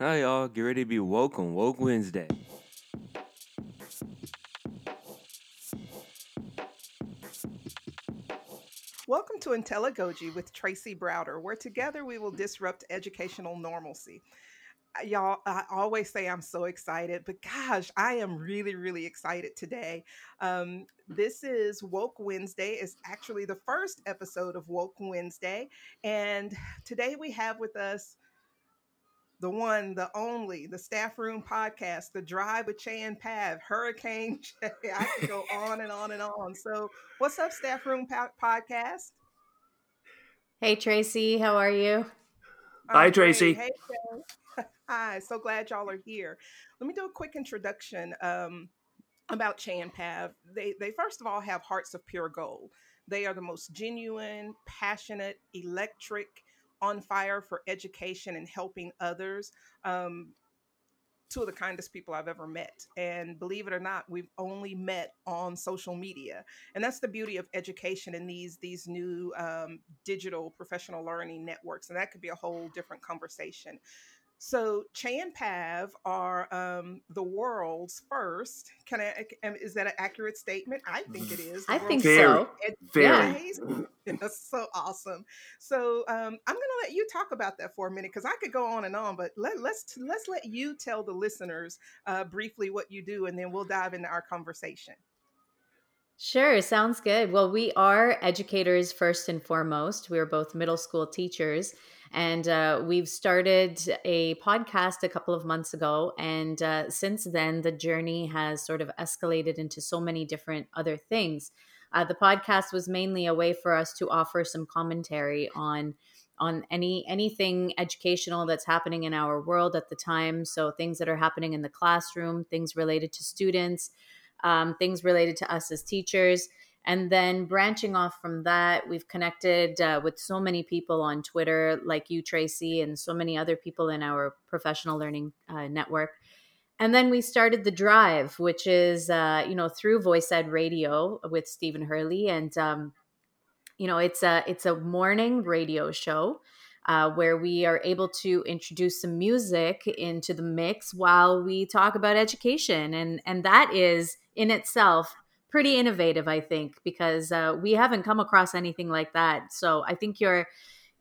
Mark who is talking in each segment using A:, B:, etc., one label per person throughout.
A: Hi, y'all. Get ready to be woke on Woke Wednesday.
B: Welcome to IntelliGoji with Tracy Browder, where together we will disrupt educational normalcy. Uh, Y'all, I always say I'm so excited, but gosh, I am really, really excited today. Um, this is Woke Wednesday. It's actually the first episode of Woke Wednesday. And today we have with us the one, the only, the Staff Room Podcast, The Drive with Che and Pav, Hurricane Che. I could go on and on and on. So, what's up, Staff Room po- Podcast?
C: Hey Tracy, how are you?
D: Hi,
B: great.
D: Tracy.
B: Hey, Che. Hi. So glad y'all are here. Let me do a quick introduction um, about Che and Pav. They, they first of all have hearts of pure gold. They are the most genuine, passionate, electric, on fire for education and helping others. Um, two of the kindest people I've ever met. And believe it or not, we've only met on social media. And that's the beauty of education and these these new um, digital professional learning networks. And that could be a whole different conversation. So Che and Pav are um, the world's first. Can I? Is that an accurate statement? I think it is.
C: I think
D: Very,
C: so.
B: ed-
D: very.
B: That's so awesome. So um, I'm going to let you talk about that for a minute because I could go on and on, but let, let's let's let you tell the listeners uh, briefly what you do, and then we'll dive into our conversation.
C: Sure, sounds good. Well, we are educators first and foremost. We are both middle school teachers, and uh, we've started a podcast a couple of months ago. And uh, since then, the journey has sort of escalated into so many different other things. Uh, the podcast was mainly a way for us to offer some commentary on on any anything educational that's happening in our world at the time. So things that are happening in the classroom, things related to students, um, things related to us as teachers. And then branching off from that, we've connected uh, with so many people on Twitter, like you, Tracy, and so many other people in our professional learning uh, network. And then we started the drive, which is, uh, you know, through Voice Ed Radio with Stephen Hurley. And, um, you know, it's a, it's a morning radio show uh, where we are able to introduce some music into the mix while we talk about education. And, and that is in itself pretty innovative, I think, because uh, we haven't come across anything like that. So I think you're,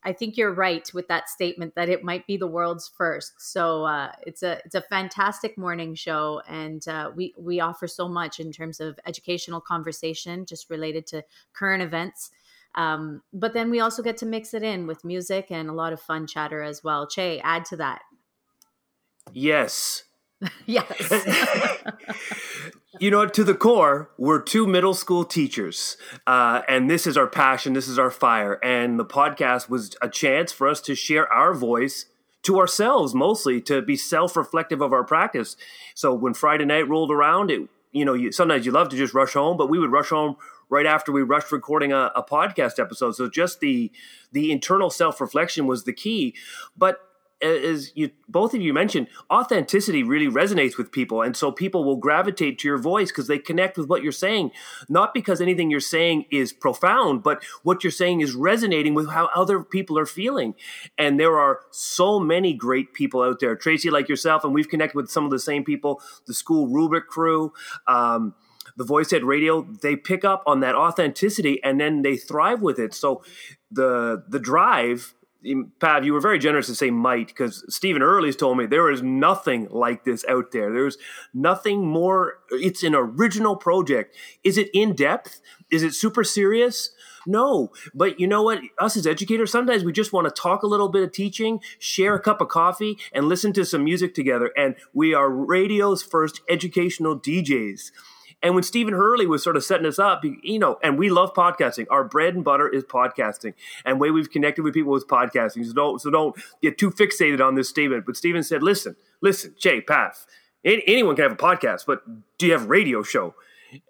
C: I think you're right with that statement that it might be the world's first. So uh, it's a it's a fantastic morning show, and uh, we we offer so much in terms of educational conversation, just related to current events. Um, but then we also get to mix it in with music and a lot of fun chatter as well. Che, add to that.
D: Yes.
C: yes.
D: You know, to the core, we're two middle school teachers, uh, and this is our passion. This is our fire. And the podcast was a chance for us to share our voice to ourselves, mostly to be self-reflective of our practice. So when Friday night rolled around, it you know, you, sometimes you love to just rush home, but we would rush home right after we rushed recording a, a podcast episode. So just the the internal self-reflection was the key. But as you both of you mentioned, authenticity really resonates with people, and so people will gravitate to your voice because they connect with what you're saying, not because anything you're saying is profound, but what you're saying is resonating with how other people are feeling. And there are so many great people out there, Tracy, like yourself, and we've connected with some of the same people, the school rubric crew. Um, the voice radio they pick up on that authenticity and then they thrive with it so the the drive Pav, you were very generous to say might because Stephen Hurley's told me there is nothing like this out there. There's nothing more. It's an original project. Is it in depth? Is it super serious? No. But you know what? Us as educators, sometimes we just want to talk a little bit of teaching, share a cup of coffee, and listen to some music together. And we are radio's first educational DJs. And when Stephen Hurley was sort of setting us up, you know, and we love podcasting. Our bread and butter is podcasting, and way we've connected with people with podcasting. So don't so don't get too fixated on this statement. But Stephen said, "Listen, listen, Jay, Pav, anyone can have a podcast, but do you have a radio show?"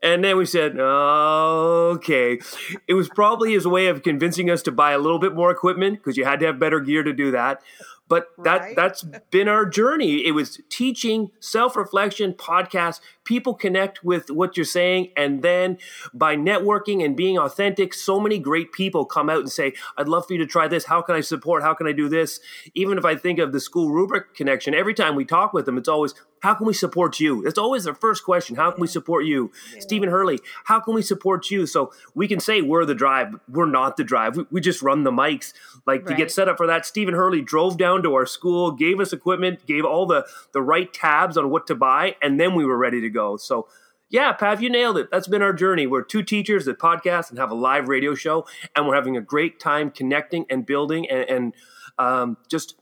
D: And then we said, okay. It was probably his way of convincing us to buy a little bit more equipment because you had to have better gear to do that. But that
B: Right.
D: that's been our journey. It was teaching, self-reflection, podcast, people connect with what you're saying. And then by networking and being authentic, so many great people come out and say, I'd love for you to try this. How can I support? How can I do this? Even if I think of the school rubric connection, every time we talk with them, it's always, how can we support you? It's always the first question. How can we support you? Yeah. Stephen Hurley, how can we support you? So we can say we're the drive. We're not the drive. We, we just run the mics. Like right. to get set up for that, Stephen Hurley drove down to our school, gave us equipment, gave all the, the right tabs on what to buy, and then we were ready to go. So yeah, Pav, you nailed it. That's been our journey. We're two teachers that podcast and have a live radio show, and we're having a great time connecting and building and, and um, just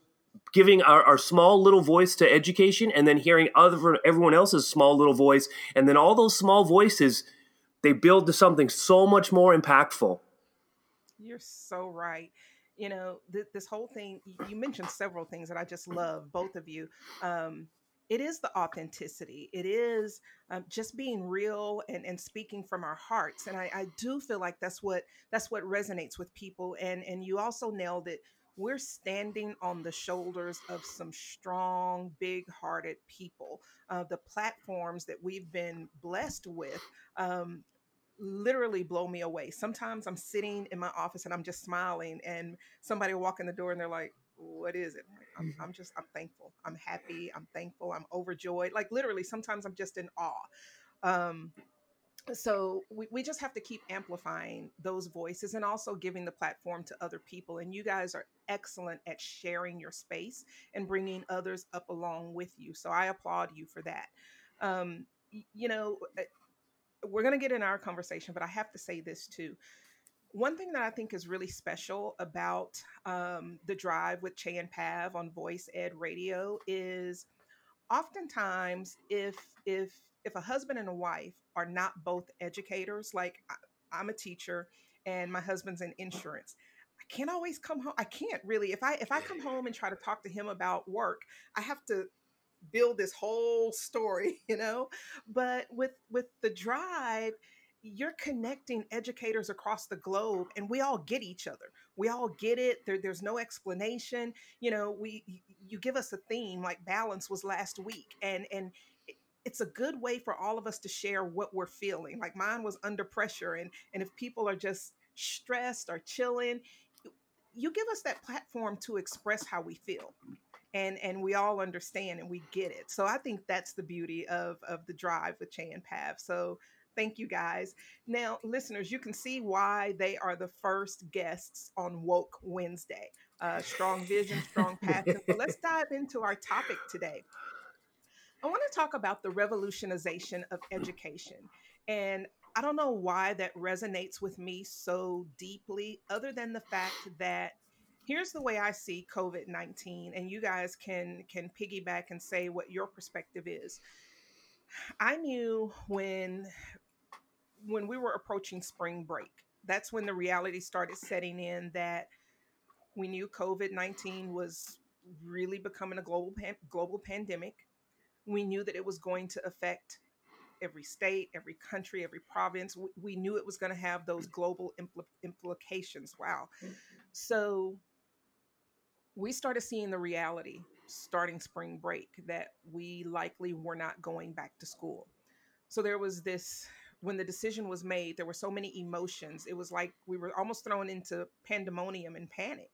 D: giving our, our, small little voice to education and then hearing other everyone else's small little voice. And then all those small voices they build to something so much more impactful.
B: You're so right. You know th- this whole thing you mentioned several things that i just love both of you. Um, it is the authenticity it is um, just being real and, and speaking from our hearts and I, I do feel like that's what that's what resonates with people and and you also nailed it we're standing on the shoulders of some strong, big hearted people. Uh, the platforms that we've been blessed with um, literally blow me away. Sometimes I'm sitting in my office and I'm just smiling, and somebody will walk in the door and they're like, what is it? I'm, mm-hmm. I'm, just, I'm thankful. I'm happy. I'm thankful. I'm overjoyed. Like literally, sometimes I'm just in awe. Um, so we, we just have to keep amplifying those voices and also giving the platform to other people and you guys are excellent at sharing your space and bringing others up along with you so i applaud you for that um, you know uh, we're going to get in our conversation but i have to say this too one thing that I think is really special about um, the drive with Che and Pav on Voice Ed Radio is oftentimes if if if a husband and a wife are not both educators, like I, I'm a teacher and my husband's in insurance, I can't always come home. I can't really. If I if I come home and try to talk to him about work, I have to build this whole story, you know. But with with the drive, you're connecting educators across the globe and we all get each other we all get it there, there's no explanation you know we you give us a theme like balance was last week and and it's a good way for all of us to share what we're feeling. Like mine was under pressure, and and if people are just stressed or chilling, you give us that platform to express how we feel. And, and we all understand and we get it. So I think that's the beauty of, of the drive with Che and Pav. So Thank you guys. Now, listeners, you can see why they are the first guests on Woke Wednesday. Uh, strong vision, strong passion. so let's dive into our topic today. I want to talk about the revolutionization of education. And I don't know why that resonates with me so deeply, other than the fact that here's the way I see COVID 19, and you guys can, can piggyback and say what your perspective is. I knew when when we were approaching spring break, that's when the reality started setting in that we knew COVID 19 was really becoming a global global pandemic we knew that it was going to affect every state, every country, every province. We, we knew it was going to have those global impl- implications. Wow. So we started seeing the reality starting spring break that we likely were not going back to school. So there was this when the decision was made, there were so many emotions. It was like we were almost thrown into pandemonium and panic.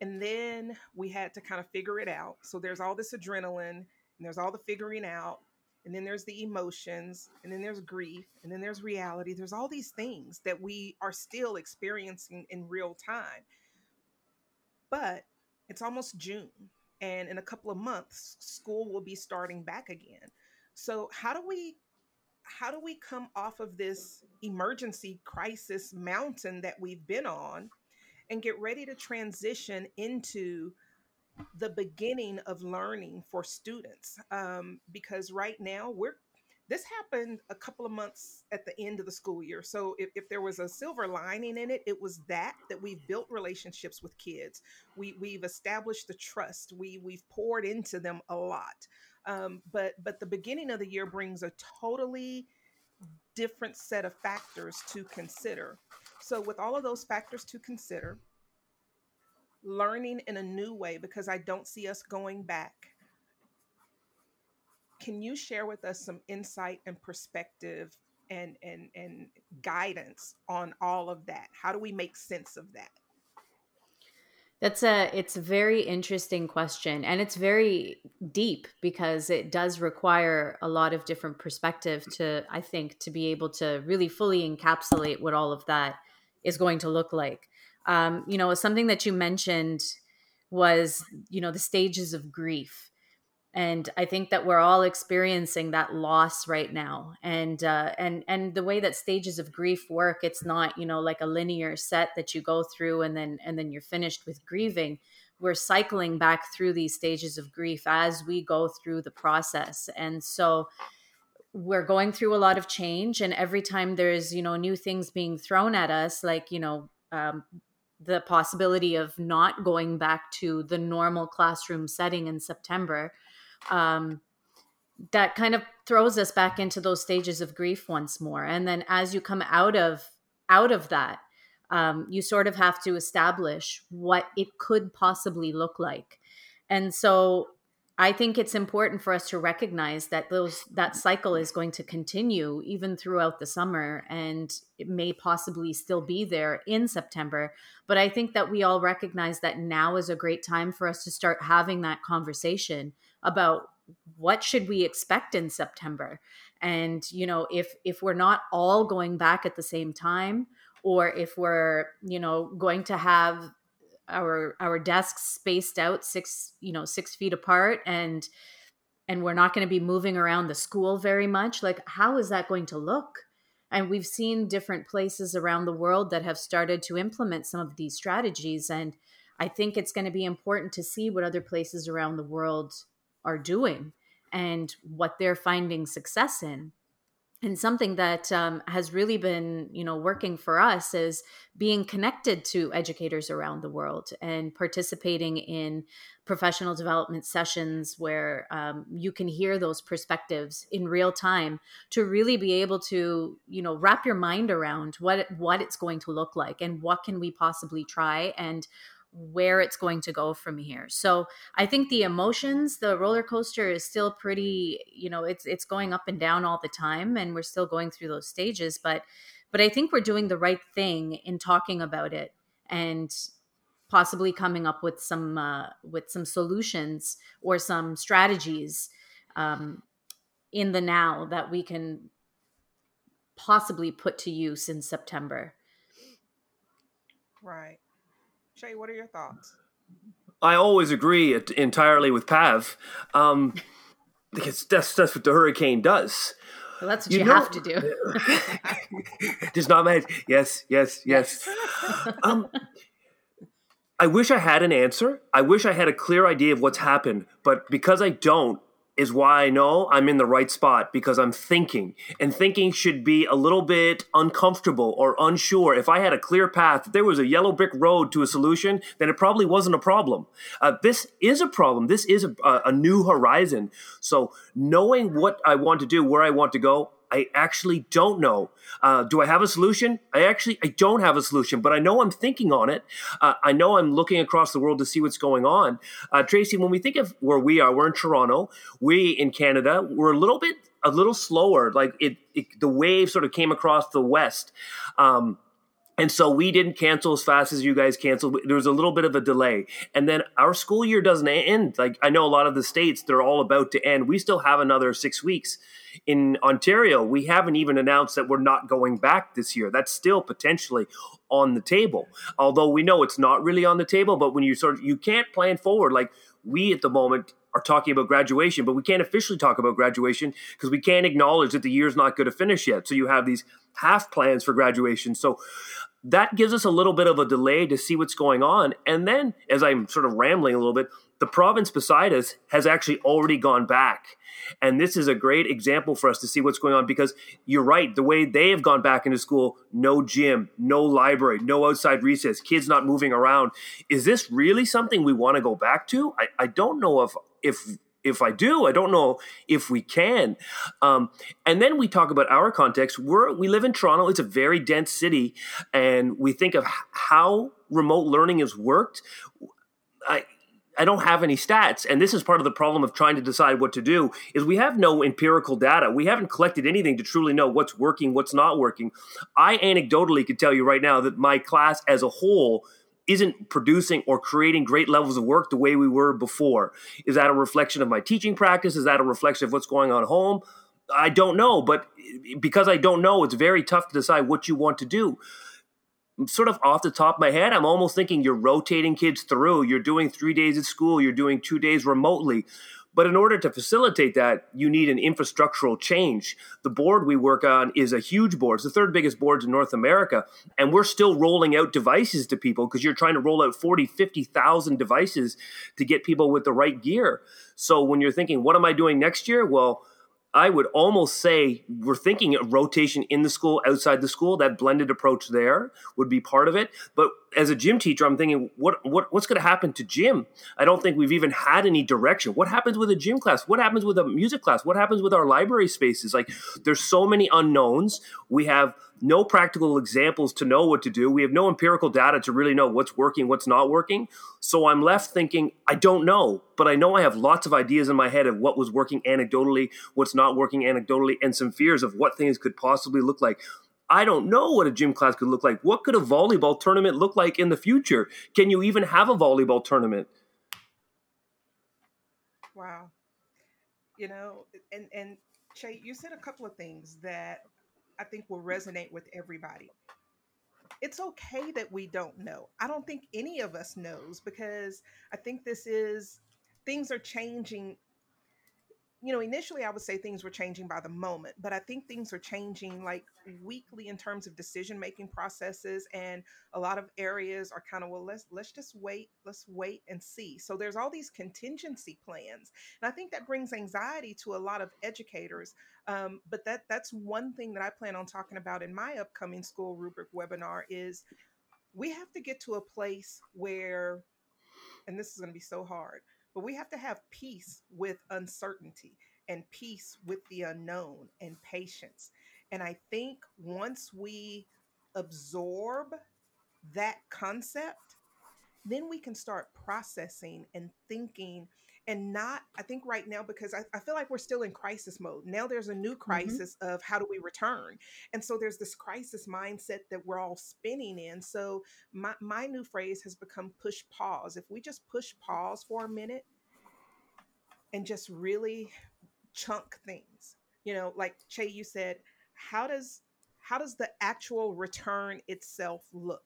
B: And then we had to kind of figure it out. So there's all this adrenaline and there's all the figuring out and then there's the emotions and then there's grief and then there's reality there's all these things that we are still experiencing in real time but it's almost june and in a couple of months school will be starting back again so how do we how do we come off of this emergency crisis mountain that we've been on and get ready to transition into the beginning of learning for students? Um, because right now we're this happened a couple of months at the end of the school year. So if, if there was a silver lining in it it was that that we've built relationships with kids. We, we've established the trust. We we've poured into them a lot um, but but the beginning of the year brings a totally different set of factors to consider so with all of those factors to consider learning in a new way because I don't see us going back. can you share with us some insight and perspective and and and guidance on all of that? How do we make sense of that?
C: That's a it's a very interesting question and it's very deep because it does require a lot of different perspective to I think to be able to really fully encapsulate what all of that is going to look like. Um, you know, something that you mentioned was you know the stages of grief and i think that we're all experiencing that loss right now. And uh, and and the way that stages of grief work it's not you know like a linear set that you go through and then and then you're finished with grieving. We're cycling back through these stages of grief as we go through the process. And so we're going through a lot of change. And every time there's you know new things being thrown at us like you know um, the possibility of not going back to the normal classroom setting in september um, that kind of throws us back into those stages of grief once more. And then as you come out of out of that um, you sort of have to establish what it could possibly look like. And so i think it's important for us to recognize that those that cycle is going to continue even throughout the summer and it may possibly still be there in september. But i think that we all recognize that now is a great time for us to start having that conversation about what should we expect in September? And you know if if we're not all going back at the same time or if we're you know going to have our our desks spaced out six you know six feet apart and and we're not going to be moving around the school very much like how is that going to look? And we've seen different places around the world that have started to implement some of these strategies and i think it's going to be important to see what other places around the world are doing and what they're finding success in. And something that um, has really been you know working for us is being connected to educators around the world and participating in professional development sessions where um, you can hear those perspectives in real time to really be able to you know wrap your mind around what what it's going to look like and what can we possibly try and where it's going to go from here. So I think the emotions, the roller coaster is still pretty, you know, it's it's going up and down all the time and we're still going through those stages, but but I think we're doing the right thing in talking about it and possibly coming up with some uh, with some solutions or some strategies um, in the now that we can possibly put to use in September.
B: Right. Che, what are your thoughts?
D: I always agree entirely with Pav. Um, because that's that's what the hurricane does.
C: Well, that's what you, you know, have to do.
D: Does not mad. Yes, yes, yes. um, I wish I had an answer. I wish I had a clear idea of what's happened, but because I don't, is why I know I'm in the right spot because I'm thinking. And thinking should be a little bit uncomfortable or unsure. If I had a clear path, if there was a yellow brick road to a solution, then it probably wasn't a problem. Uh, this is a problem. This is a, a new horizon. So knowing what I want to do, where I want to go, I actually don't know. Uh, do I have a solution? I actually I don't have a solution, but I know I'm thinking on it. Uh, I know I'm looking across the world to see what's going on. Uh, Tracy, when we think of where we are, we're in Toronto. We in Canada, we're a little bit a little slower. Like it, it the wave sort of came across the west. Um, and so we didn't cancel as fast as you guys canceled. There was a little bit of a delay. And then our school year doesn't end. Like I know a lot of the states, they're all about to end. We still have another six weeks. In Ontario, we haven't even announced that we're not going back this year. That's still potentially on the table. Although we know it's not really on the table, but when you sort of you can't plan forward like we at the moment are talking about graduation, but we can't officially talk about graduation because we can't acknowledge that the year's not going to finish yet. So you have these half plans for graduation. So that gives us a little bit of a delay to see what's going on. And then, as I'm sort of rambling a little bit, the province beside us has actually already gone back. And this is a great example for us to see what's going on because you're right. The way they have gone back into school, no gym, no library, no outside recess, kids not moving around. Is this really something we want to go back to? I, I don't know if if if I do, I don't know if we can. Um, and then we talk about our context. We're, we live in Toronto. It's a very dense city. And we think of how remote learning has worked. I, I don't have any stats, and this is part of the problem of trying to decide what to do. Is we have no empirical data. We haven't collected anything to truly know what's working, what's not working. I anecdotally could tell you right now that my class as a whole isn't producing or creating great levels of work the way we were before. Is that a reflection of my teaching practice? Is that a reflection of what's going on at home? I don't know, but because I don't know, it's very tough to decide what you want to do. Sort of off the top of my head, I'm almost thinking you're rotating kids through. You're doing three days at school, you're doing two days remotely. But in order to facilitate that, you need an infrastructural change. The board we work on is a huge board. It's the third biggest board in North America. And we're still rolling out devices to people because you're trying to roll out 40, 50,000 devices to get people with the right gear. So when you're thinking, what am I doing next year? Well, I would almost say we're thinking rotation in the school, outside the school. That blended approach there would be part of it. But as a gym teacher, I'm thinking, what what what's going to happen to gym? I don't think we've even had any direction. What happens with a gym class? What happens with a music class? What happens with our library spaces? Like, there's so many unknowns. We have no practical examples to know what to do. We have no empirical data to really know what's working, what's not working. So I'm left thinking, I don't know, but I know I have lots of ideas in my head of what was working anecdotally, what's not working anecdotally, and some fears of what things could possibly look like. I don't know what a gym class could look like. What could a volleyball tournament look like in the future? Can you even have a volleyball tournament?
B: Wow. You know, and and Che, you said a couple of things that I think will resonate with everybody. It's okay that we don't know. I don't think any of us knows because I think this is things are changing you know, initially I would say things were changing by the moment, but I think things are changing like weekly in terms of decision making processes, and a lot of areas are kind of well, let's let's just wait, let's wait and see. So there's all these contingency plans, and I think that brings anxiety to a lot of educators. Um, but that that's one thing that I plan on talking about in my upcoming school rubric webinar is we have to get to a place where, and this is going to be so hard but we have to have peace with uncertainty and peace with the unknown and patience. And I think once we absorb that concept, then we can start processing and thinking and not i think right now because I, I, feel like we're still in crisis mode. Now there's a new mm-hmm. crisis mm-hmm. of how do we return? And so there's this crisis mindset that we're all spinning in. So my, my new phrase has become push pause. If we just push pause for a minute and just really chunk things you know like che you said how does how does the actual return itself look?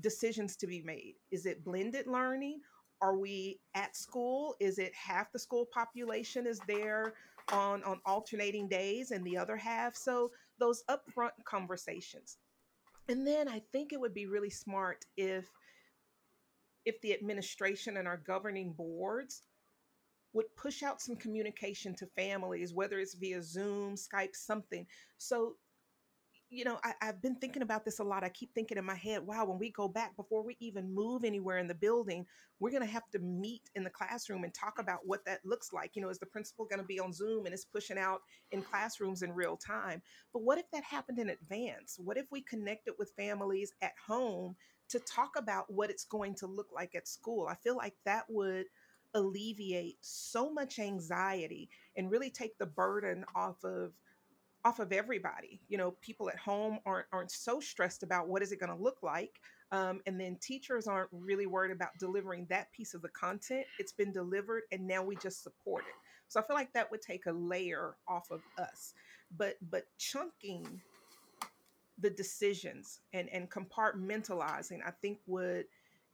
B: Decisions to be made. Is it blended learning are we at school? Is it half the school population is there on on alternating days and the other half? So those upfront conversations. And then I think it would be really smart if if the administration and our governing boards would push out some communication to families, whether it's via Zoom, Skype, something, so you know, I, have been thinking about this a lot. I keep thinking in my head, wow, when we go back, before we even move anywhere in the building, we're going to have to meet in the classroom and talk about what that looks like. You know, is the principal going to be on Zoom and is pushing out in classrooms in real time? But what if that happened in advance? What if we connected with families at home to talk about what it's going to look like at school? I feel like that would alleviate so much anxiety and really take the burden off of off of everybody. You know, people at home aren't aren't so stressed about what is it going to look like, um, and then teachers aren't really worried about delivering that piece of the content. It's been delivered, and now we just support it. So I feel like that would take a layer off of us. But but chunking the decisions and and compartmentalizing, I think would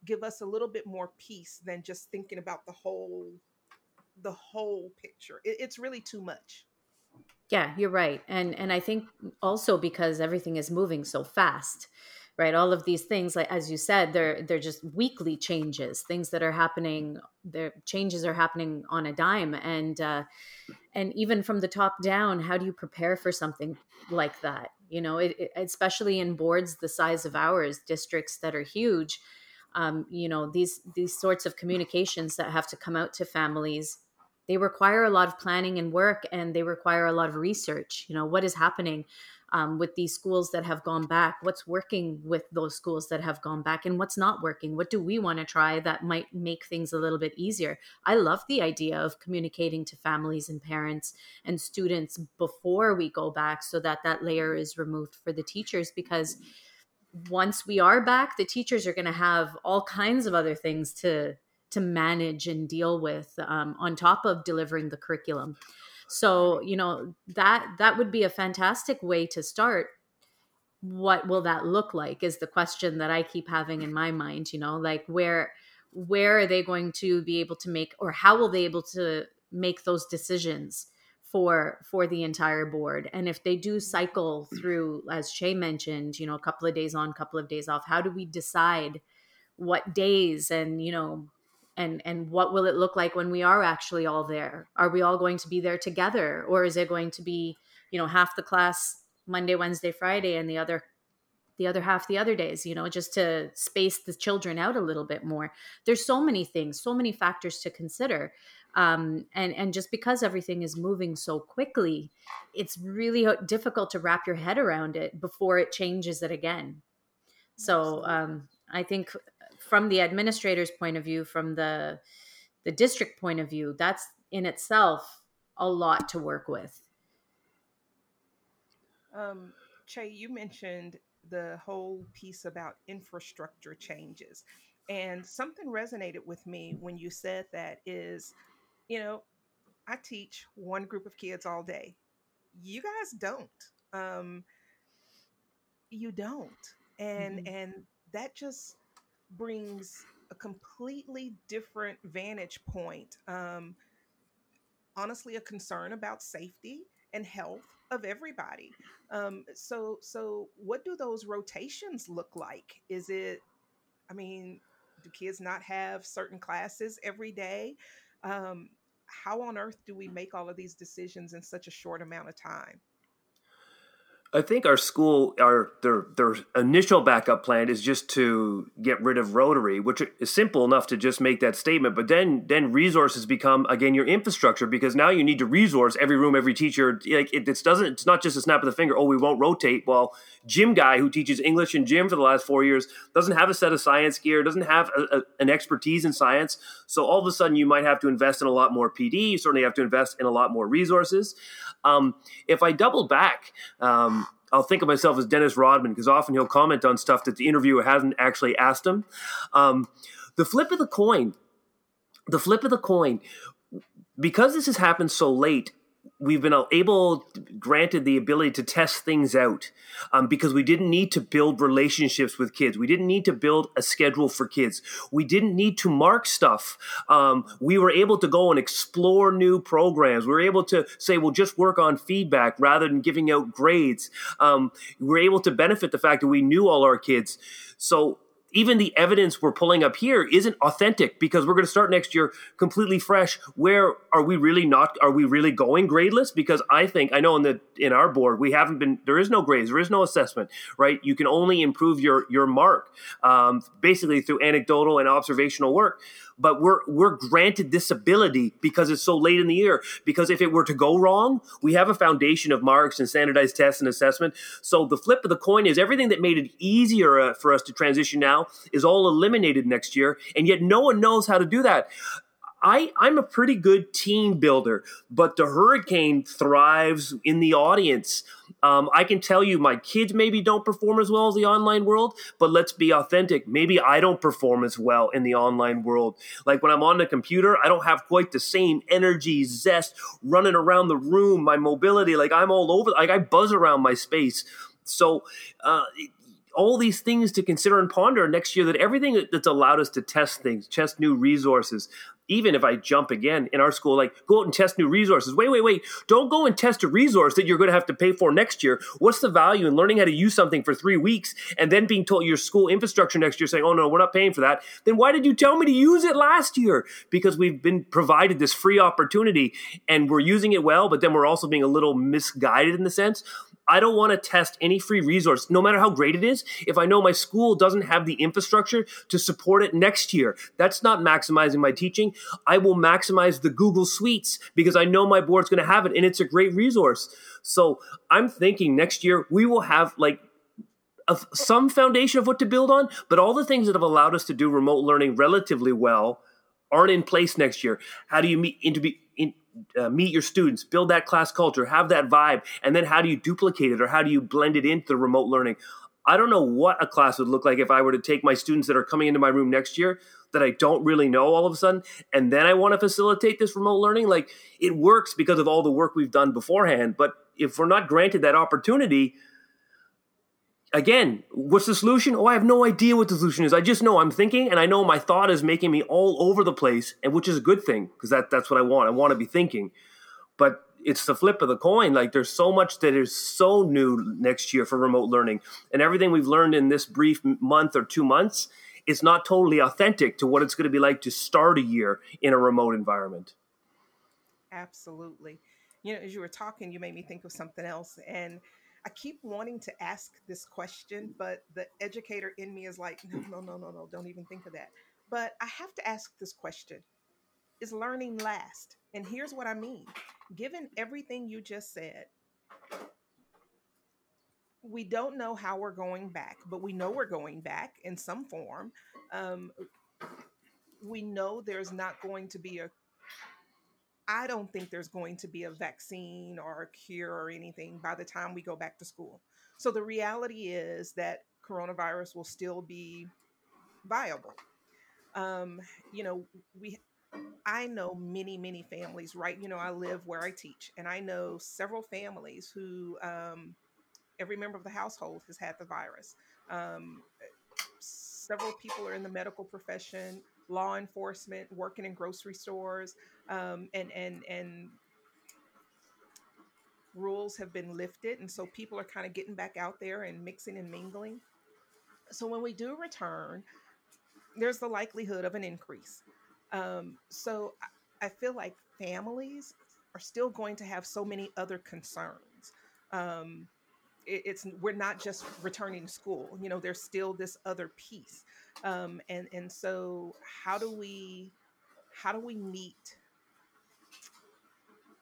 B: give us a little bit more peace than just thinking about the whole the whole picture. It, it's really too much.
C: Yeah, you're right. And and I think also because everything is moving so fast, right? All of these things like as you said, they're they're just weekly changes, things that are happening, their changes are happening on a dime and uh and even from the top down, how do you prepare for something like that? You know, it, it, especially in boards the size of ours, districts that are huge, um, you know, these these sorts of communications that have to come out to families they require a lot of planning and work and they require a lot of research you know what is happening um, with these schools that have gone back? What's working with those schools that have gone back and what's not working? What do we want to try that might make things a little bit easier? I love the idea of communicating to families and parents and students before we go back so that that layer is removed for the teachers because once we are back the teachers are going to have all kinds of other things to to manage and deal with um, on top of delivering the curriculum. So you know that that would be a fantastic way to start. What will that look like is the question that i keep having in my mind you know like where where are they going to be able to make or how will they able to make those decisions for for the entire board? And if they do cycle through as Che mentioned you know a couple of days on couple of days off how do we decide what days and you know and and what will it look like when we are actually all there? Are we all going to be there together or is it going to be you know half the class monday wednesday friday and the other the other half the other days you know just to space the children out a little bit more? There's so many things so many factors to consider um, and and just because everything is moving so quickly it's really difficult to wrap your head around it before it changes it again. So um, i think from the administrator's point of view, from the the district point of view, that's in itself a lot to work with.
B: Um, Che, you mentioned the whole piece about infrastructure changes. And something resonated with me when you said that is, you know, I teach one group of kids all day. You guys don't. Um, you don't. And mm-hmm. and that just brings a completely different vantage point. Um, honestly, a concern about safety and health of everybody. Um, so, so what do those rotations look like? Is it, I mean, do kids not have certain classes every day? Um, how on earth do we make all of these decisions in such a short amount of time?
D: I think our school, our their their initial backup plan is just to get rid of Rotary, which is simple enough to just make that statement. But then then resources become again your infrastructure because now you need to resource every room, every teacher. Like it, it doesn't. It's not just a snap of the finger. Oh, we won't rotate. Well, gym guy who teaches English and gym for the last four years doesn't have a set of science gear, doesn't have a, a, an expertise in science. So all of a sudden, you might have to invest in a lot more PD. You certainly have to invest in a lot more resources. Um, if I double back. Um, I'll think of myself as Dennis Rodman because often he'll comment on stuff that the interviewer hasn't actually asked him. Um, the flip of the coin, the flip of the coin, because this has happened so late, we've been able granted the ability to test things out um, because we didn't need to build relationships with kids. We didn't need to build a schedule for kids. We didn't need to mark stuff. Um, we were able to go and explore new programs. We were able to say we'll just work on feedback rather than giving out grades. Um, we were able to benefit the fact that we knew all our kids. So even the evidence we're pulling up here isn't authentic because we're going to start next year completely fresh. Where are we really not? Are we really going gradeless? Because I think I know in the in our board we haven't been. There is no grades. There is no assessment. Right? You can only improve your your mark um, basically through anecdotal and observational work but we're we're granted this ability because it's so late in the year. Because if it were to go wrong, we have a foundation of marks and standardized tests and assessment. So the flip of the coin is everything that made it easier uh, for us to transition now is all eliminated next year, and yet no one knows how to do that. I, I'm a pretty good team builder, but the hurricane thrives in the audience. Um, I can tell you my kids maybe don't perform as well as the online world, but let's be authentic. Maybe I don't perform as well in the online world. Like when I'm on the computer, I don't have quite the same energy, zest, running around the room, my mobility. Like I'm all over, like I buzz around my space. So, uh, all these things to consider and ponder next year that everything that's allowed us to test things, test new resources, even if I jump again in our school, like go out and test new resources. Wait, wait, wait. Don't go and test a resource that you're going to have to pay for next year. What's the value in learning how to use something for three weeks and then being told your school infrastructure next year saying, oh, no, we're not paying for that? Then why did you tell me to use it last year? Because we've been provided this free opportunity and we're using it well, but then we're also being a little misguided in the sense I don't want to test any free resource, no matter how great it is, if I know my school doesn't have the infrastructure to support it next year. That's not maximizing my teaching. I will maximize the Google Suites because I know my board's going to have it and it's a great resource. So I'm thinking next year we will have like a, some foundation of what to build on, but all the things that have allowed us to do remote learning relatively well aren't in place next year. How do you meet into be in, uh, meet your students, build that class culture, have that vibe, and then how do you duplicate it or how do you blend it into remote learning? I don't know what a class would look like if I were to take my students that are coming into my room next year that I don't really know all of a sudden, and then I want to facilitate this remote learning. Like it works because of all the work we've done beforehand, but if we're not granted that opportunity, again, what's the solution? Oh, I have no idea what the solution is. I just know I'm thinking, and I know my thought is making me all over the place, and which is a good thing because that that's what I want. I want to be thinking, but it's the flip of the coin. Like there's so much that is so new next year for remote learning, and everything we've learned in this brief month or two months is not totally authentic to what it's going to be like to start a year in a remote environment.
B: Absolutely. You know, as you were talking, you made me think of something else, and I keep wanting to ask this question, but the educator in me is like, no, no, no, no, no, don't even think of that. But I have to ask this question Is learning last? And here's what I mean given everything you just said, we don't know how we're going back, but we know we're going back in some form. Um, we know there's not going to be a I don't think there's going to be a vaccine or a cure or anything by the time we go back to school. So the reality is that coronavirus will still be viable. Um, you know, we I know many, many families, right? You know, I live where I teach, and I know several families who um, every member of the household has had the virus. Um, several people are in the medical profession law enforcement, working in grocery stores, um, and and and rules have been lifted, and so people are kind of getting back out there and mixing and mingling. So when we do return, there's the likelihood of an increase. Um, so I, feel like families are still going to have so many other concerns. Um, it's we're not just returning to school. You know, there's still this other piece um, and and so how do we how do we meet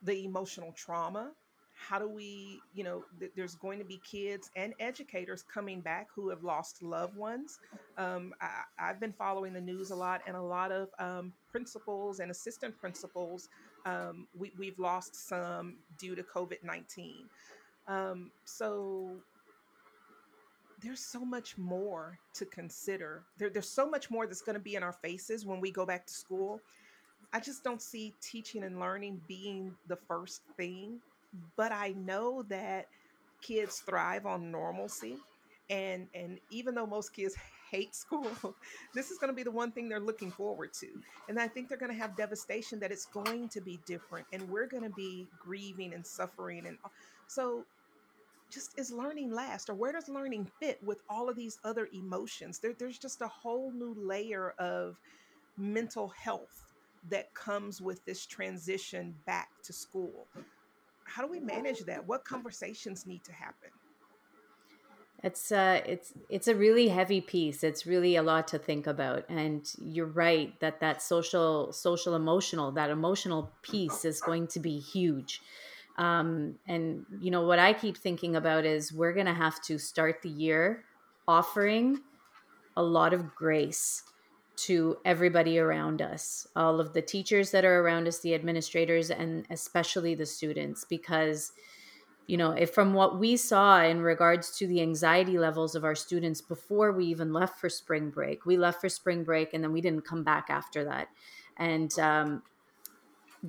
B: the emotional trauma how do we you know th- there's going to be kids and educators coming back who have lost loved ones um, I, have been following the news a lot and a lot of um, principals and assistant principals um, we, we've lost some due to covid-19 um, so there's so much more to consider. There, there's so much more that's going to be in our faces when we go back to school. I just don't see teaching and learning being the first thing, but I know that kids thrive on normalcy. And and even though most kids hate school, this is going to be the one thing they're looking forward to. And I think they're going to have devastation that it's going to be different and we're going to be grieving and suffering and so just is learning last or where does learning fit with all of these other emotions? There, there's just a whole new layer of mental health that comes with this transition back to school. How do we manage that? What conversations need to happen?
C: It's uh it's it's a really heavy piece. It's really a lot to think about and you're right that that social social emotional that emotional piece is going to be huge um, and you know what I keep thinking about is we're going to have to start the year offering a lot of grace to everybody around us, all of the teachers that are around us, the administrators, and especially the students, because you know, if from what we saw in regards to the anxiety levels of our students before we even left for spring break, we left for spring break and then we didn't come back after that. And um,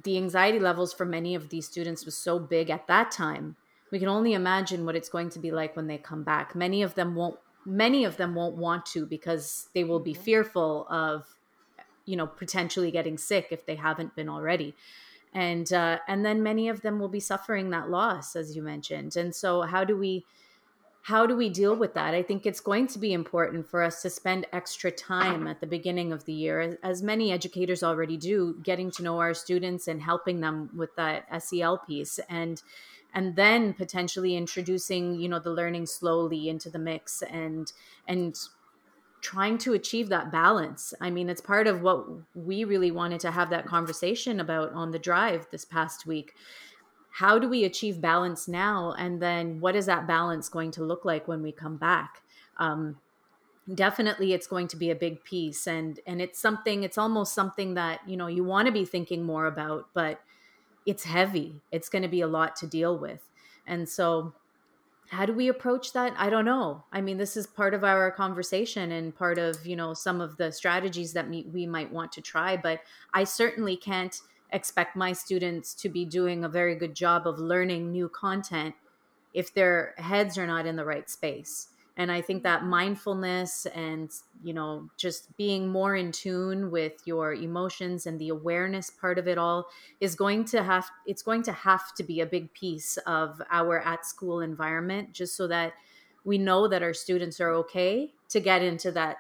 C: the anxiety levels for many of these students was so big at that time we can only imagine what it's going to be like when they come back. Many of them won't many of them won't want to because they will be mm-hmm. fearful of you know potentially getting sick if they haven't been already. And uh, and then many of them will be suffering that loss as you mentioned. And so how do we how do we deal with that? I think it's going to be important for us to spend extra time at the beginning of the year, as many educators already do, getting to know our students and helping them with that SEL piece. And and then potentially introducing you know the learning slowly into the mix and and trying to achieve that balance i mean it's part of what we really wanted to have that conversation about on the drive this past week how do we achieve balance now? And then what is that balance going to look like when we come back? Um, definitely it's going to be a big piece and and it's something it's almost something that you know you want to be thinking more about but it's heavy. It's going to be a lot to deal with. And so how do we approach that? I don't know. I mean this is part of our conversation and part of you know some of the strategies that we, we might want to try but i certainly can't expect my students to be doing a very good job of learning new content if their heads are not in the right space. And i think that mindfulness and you know just being more in tune with your emotions and the awareness part of it all is going to have it's going to have to be a big piece of our at school environment just so that we know that our students are okay to get into that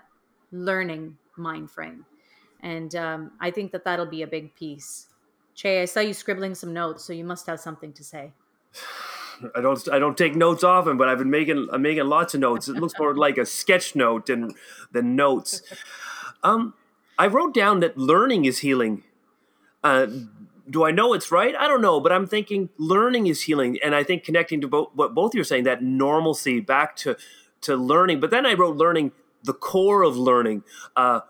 C: learning mind frame. And um, i think that that'll be a big piece che i saw you scribbling some notes so you must have something to say
D: I don't I don't take notes often, but I've been making I'm making lots of notes. It looks more like a sketch note than than notes. Um, I wrote down that learning is healing. Uh, do I know it's right? I don't know, but I'm thinking learning is healing, and I think connecting to both what both you're saying that normalcy back to to learning. But then I wrote learning the core of learning, uh,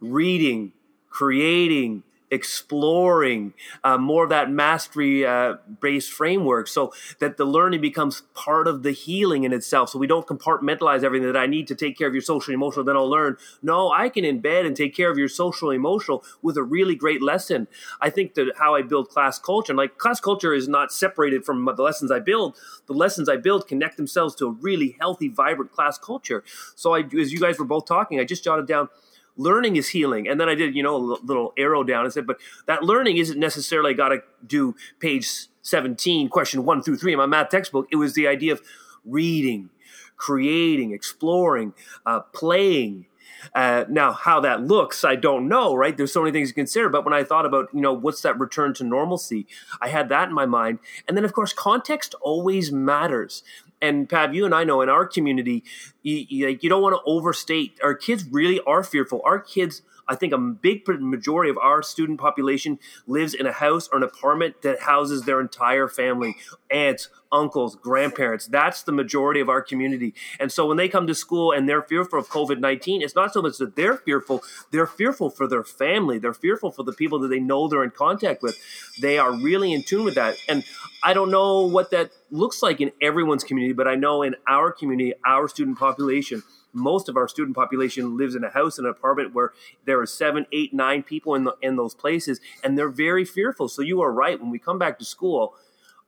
D: reading, creating, exploring uh, more of that mastery uh, based framework so that the learning becomes part of the healing in itself. So we don't compartmentalize everything that i need to take care of your social emotional then i'll learn. No i can embed and take care of your social emotional with a really great lesson. I think that how i build class culture and like class culture is not separated from the lessons i build. The lessons i build connect themselves to a really healthy vibrant class culture. So i as you guys were both talking i just jotted down learning is healing. And then I did, you know, a little arrow down and said, but that learning isn't necessarily got to do page 17, question one through three in my math textbook. It was the idea of reading, creating, exploring, uh, playing. Uh, now, how that looks, I don't know, right? There's so many things to consider. But when I thought about, you know, what's that return to normalcy, I had that in my mind. And then, of course, context always matters and Pav, you and I know in our community, you, you, like you don't want to overstate. Our kids really are fearful. Our kids, I think, a big majority of our student population lives in a house or an apartment that houses their entire family, aunts, uncles, grandparents. That's the majority of our community. And so when they come to school and they're fearful of COVID 19, it's not so much that they're fearful, they're fearful for their family. They're fearful for the people that they know they're in contact with. They are really in tune with that. And I don't know what that looks like in everyone's community, but I know in our community, our student population, most of our student population lives in a house in an apartment where there are seven, eight, nine people in the, in those places, and they're very fearful. So you are right. When we come back to school,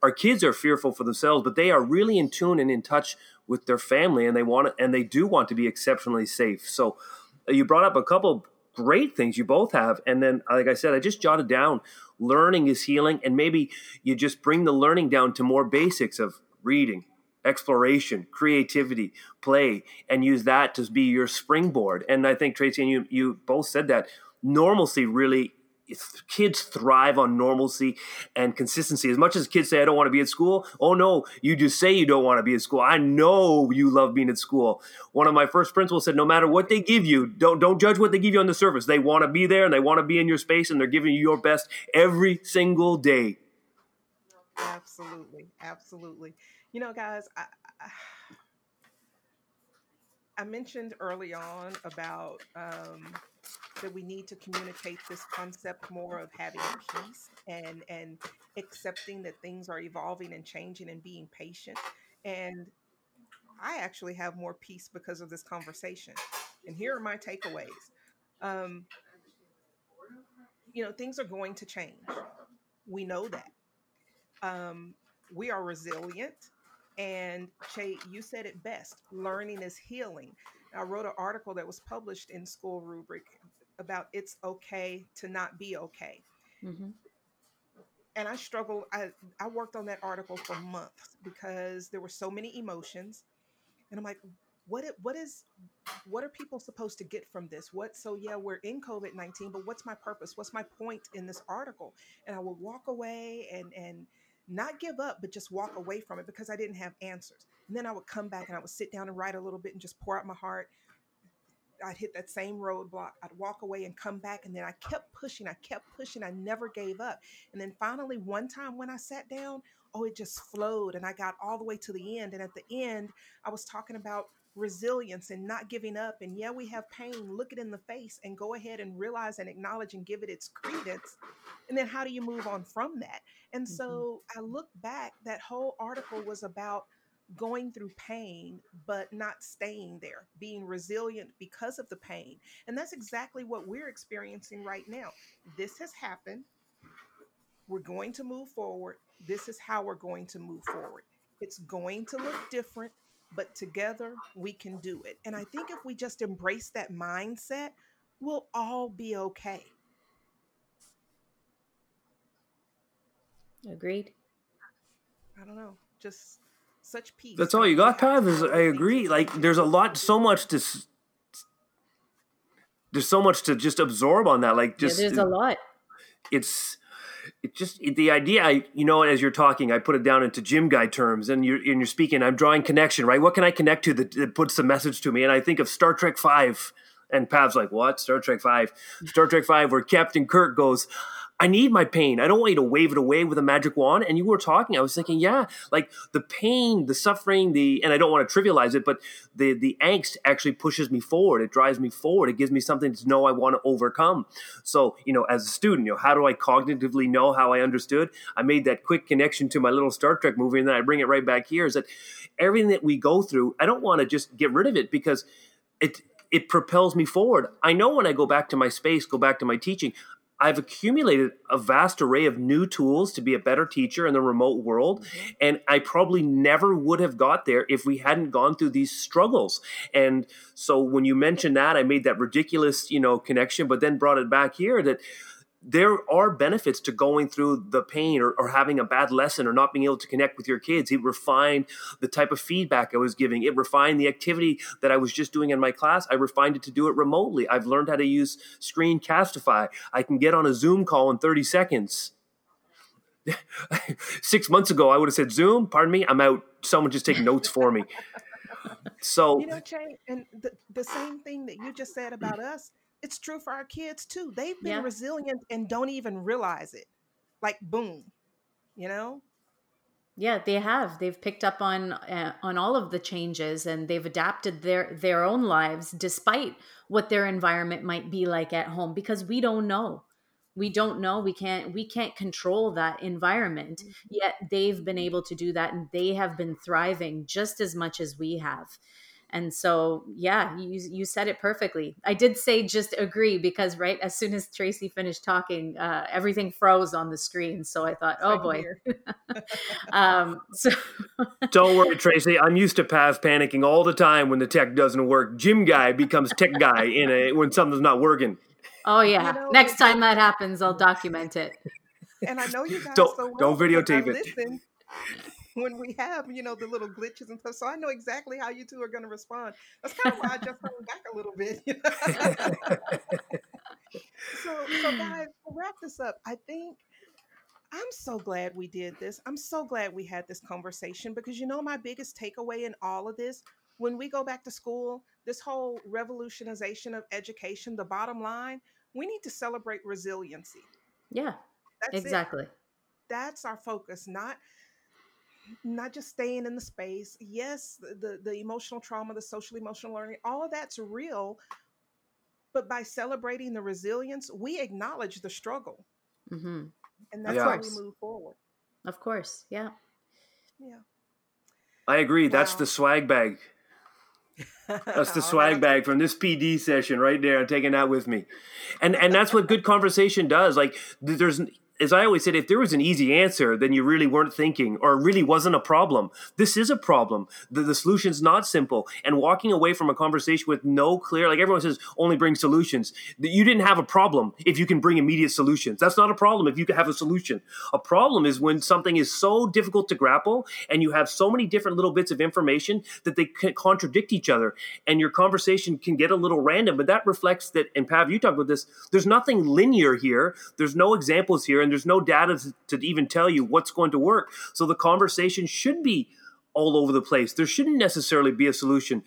D: our kids are fearful for themselves, but they are really in tune and in touch with their family, and they want and they do want to be exceptionally safe. So uh, you brought up a couple great things you both have, and then like I said, I just jotted down learning is healing and maybe you just bring the learning down to more basics of reading exploration creativity play and use that to be your springboard and i think tracy and you you both said that normalcy really kids thrive on normalcy and consistency. As much as kids say, I don't want to be at school, oh no, you just say you don't want to be at school. I know you love being at school. One of my first principals said, no matter what they give you, don't, don't judge what they give you on the surface. They want to be there and they want to be in your space and they're giving you your best every single day.
B: Absolutely. Absolutely. You know, guys, I, I, I mentioned early on about, um, that we need to communicate this concept more of having peace and and accepting that things are evolving and changing and being patient. And i actually have more peace because of this conversation. And here are my takeaways. Um, you know things are going to change. We know that. Um, we are resilient and Che, you said it best learning is healing. I wrote an article that was published in School Rubric about it's okay to not be okay. Mm-hmm. And I struggled. I, I worked on that article for months because there were so many emotions. And I'm like, what it, what is what are people supposed to get from this what so yeah we're in covid-19 but what's my purpose what's my point in this article and i would walk away and and not give up, but just walk away from it because I didn't have answers. And then I would come back and I would sit down and write a little bit and just pour out my heart. I'd hit that same roadblock. I'd walk away and come back. And then I kept pushing. I kept pushing. I never gave up. And then finally, one time when I sat down, oh, it just flowed. And I got all the way to the end. And at the end, I was talking about resilience and not giving up. And yeah, we have pain. Look it in the face and go ahead and realize and acknowledge and give it its credence. And then how do you move on from that? And so mm-hmm. I look back, that whole article was about going through pain, but not staying there, being resilient because of the pain. And that's exactly what we're experiencing right now. This has happened. We're going to move forward. This is how we're going to move forward. It's going to look different, but together we can do it. And I think if we just embrace that mindset, we'll all be okay.
C: Agreed.
B: I don't know. Just such peace.
D: That's all you got, Pav. Is I agree. Like there's a lot, so much to. There's so much to just absorb on that. Like just
C: yeah, there's a lot.
D: It's just the idea. I you know as you're talking, I put it down into gym guy terms, and you're and you're speaking. I'm drawing connection, right? What can I connect to that, that puts the message to me? And I think of Star Trek Five. And Pav's like, what? Star Trek Five? Star Trek Five, where Captain Kirk goes, I need my pain. I don't want you to wave it away with a magic wand. And you were talking, I was thinking, yeah, like the pain, the suffering, the and I don't want to trivialize it, but the the angst actually pushes me forward. It drives me forward. It gives me something to know I want to overcome. So, you know, as a student, you know, how do I cognitively know how I understood? I made that quick connection to my little Star Trek movie, and then I bring it right back here. Is that everything that we go through, I don't want to just get rid of it because it it propels me forward. I know when I go back to my space, go back to my teaching, I've accumulated a vast array of new tools to be a better teacher in the remote world. Mm-hmm. And I probably never would have got there if we hadn't gone through these struggles. And so when you mentioned that, I made that ridiculous, you know, connection, but then brought it back here that there are benefits to going through the pain or, or, having a bad lesson or not being able to connect with your kids. It refined the type of feedback I was giving. It refined the activity that I was just doing in my class. I refined it to do it remotely. I've learned how to use Screencastify. I can get on a Zoom call in 30 seconds. Six months ago, I would have said, Zoom, pardon me, I'm out. Someone just take notes for me. So,
B: you know, Jay, and the, the same thing that you just said about us it's true for our kids too. They've been yeah. resilient and don't even realize it. Like boom, you know?
C: Yeah, they have. They've picked up on uh, on all of the changes and they've adapted their their own lives despite what their environment might be like at home because we don't know. We don't know. We can't we can't control that environment. Mm-hmm. Yet they've been able to do that and they have been thriving just as much as we have. And so, yeah, you you said it perfectly. I did say just agree because right as soon as Tracy finished talking, uh, everything froze on the screen. So I thought, oh boy. um, so
D: don't worry, Tracy. I'm used to Pav panicking all the time when the tech doesn't work. Gym guy becomes tech guy in a when something's not working.
C: Oh yeah. You know, Next time that happens, I'll document it.
B: And I know you guys
D: don't,
B: so well
D: don't videotape it. Listen
B: when we have, you know, the little glitches and stuff. So I know exactly how you two are going to respond. That's kind of why I just hung back a little bit. so, so guys, to wrap this up, I think I'm so glad we did this. I'm so glad we had this conversation because you know my biggest takeaway in all of this when we go back to school, this whole revolutionization of education, the bottom line, we need to celebrate resiliency.
C: Yeah. That's exactly.
B: It. That's our focus, not not just staying in the space. Yes, the, the emotional trauma, the social emotional learning, all of that's real. But by celebrating the resilience, we acknowledge the struggle. Mm-hmm. And that's how we move forward.
C: Of course. Yeah.
B: Yeah.
D: I agree. Wow. That's the swag bag. That's the swag bag from this PD session right there. I'm taking that with me. And and that's what good conversation does. Like there's as I always said, if there was an easy answer, then you really weren't thinking or really wasn't a problem. This is a problem. The, the solution's not simple. And walking away from a conversation with no clear, like everyone says, only bring solutions. You didn't have a problem if you can bring immediate solutions. That's not a problem if you have a solution. A problem is when something is so difficult to grapple and you have so many different little bits of information that they contradict each other and your conversation can get a little random. But that reflects that, and Pav, you talked about this, there's nothing linear here. There's no examples here and there's no data to, to even tell you what's going to work. So the conversation should be all over the place. There shouldn't necessarily be a solution.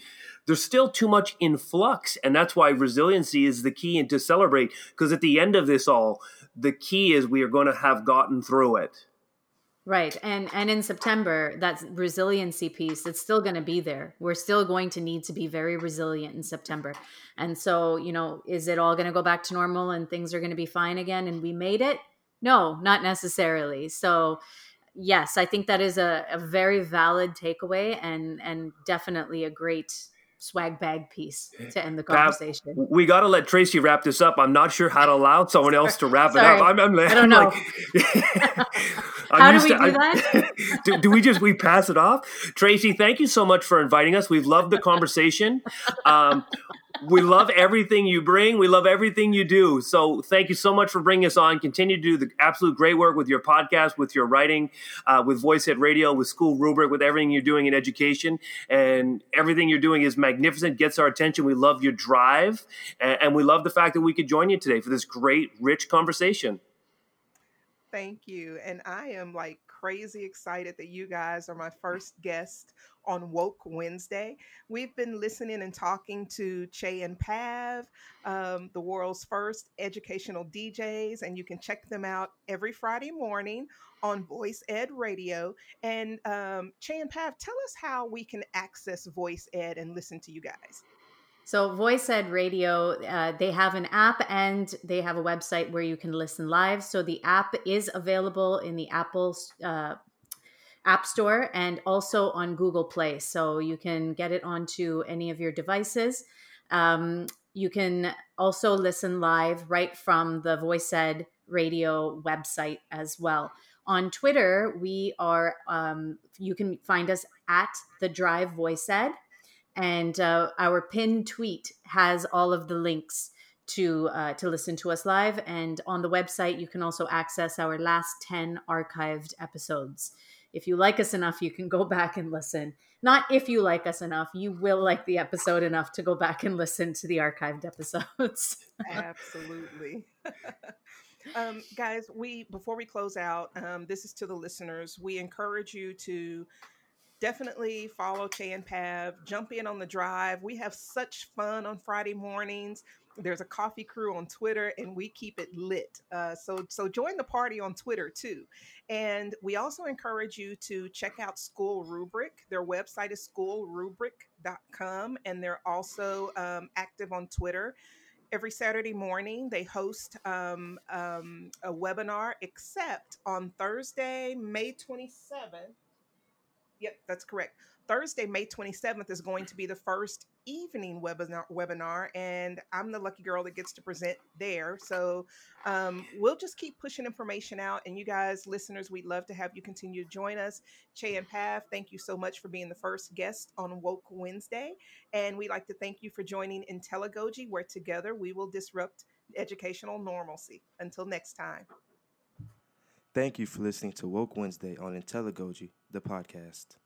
D: There's still too much in flux, and that's why resiliency is the key and to celebrate. Because at the end of this all, the key is we are going to have gotten through it.
C: Right. And and in September, that resiliency piece, it's still going to be there. We're still going to need to be very resilient in September. And so, you know, is it all going to go back to normal and things are going to be fine again and we made it? No, not necessarily. So, yes, I think that is a, a very valid takeaway and and definitely a great swag bag piece to end the conversation.
D: we got to let Tracy wrap this up. I'm not sure how to allow someone else to wrap it up. I'm,
C: I'm, I do not know. How do we to, do that?
D: do, do, we just we pass it off? Tracy, thank you so much for inviting us. We've loved the conversation. Um, we love everything you bring. We love everything you do. So thank you so much for bringing us on. Continue to do the absolute great work with your podcast, with your writing, uh, with VoiceEd Radio, with School Rubric, with everything you're doing in education. And everything you're doing is magnificent, gets our attention. We love your drive. And, and we love the fact that we could join you today for this great, rich conversation.
B: Thank you. And I am like crazy excited that you guys are my first guest on Woke Wednesday. We've been listening and talking to Che and Pav, um, the world's first educational DJs, and you can check them out every Friday morning on Voice Ed Radio. And um, Che and Pav, tell us how we can access Voice Ed and listen to you guys.
C: So, Voice Ed Radio, uh, they have an app and they have a website where you can listen live. So, the app is available in the Apple uh, App Store and also on Google Play. So, you can get it onto any of your devices. Um, you can also listen live right from the Voice Ed Radio website as well. On Twitter, we are, um, you can find us at the Drive Voice Ed and uh, our pinned tweet has all of the links to uh, to listen to us live. And on the website, you can also access our last ten archived episodes. If you like us enough, you can go back and listen. Not if you like us enough, you will like the episode enough to go back and listen to the archived episodes.
B: Absolutely. um, guys, we before we close out, um, this is to the listeners. We encourage you to definitely follow Che and Pav. Jump in on the drive. We have such fun on Friday mornings. There's a coffee crew on Twitter, and we keep it lit. Uh, so, so join the party on Twitter too. And we also encourage you to check out School Rubric. Their website is schoolrubric.com, and they're also um, active on Twitter every Saturday morning they host um, um, a webinar, except on Thursday, May 27th. Yep, that's correct. Thursday, May 27th is going to be the first evening webinar, webinar and I'm the lucky girl that gets to present there. So um, we'll just keep pushing information out. And you guys, listeners, we'd love to have you continue to join us. Che and Pav, thank you so much for being the first guest on Woke Wednesday. And we'd like to thank you for joining Intelligogy, where together we will disrupt educational normalcy. Until next time.
A: Thank you for listening to Woke Wednesday on Intelligogy, the podcast.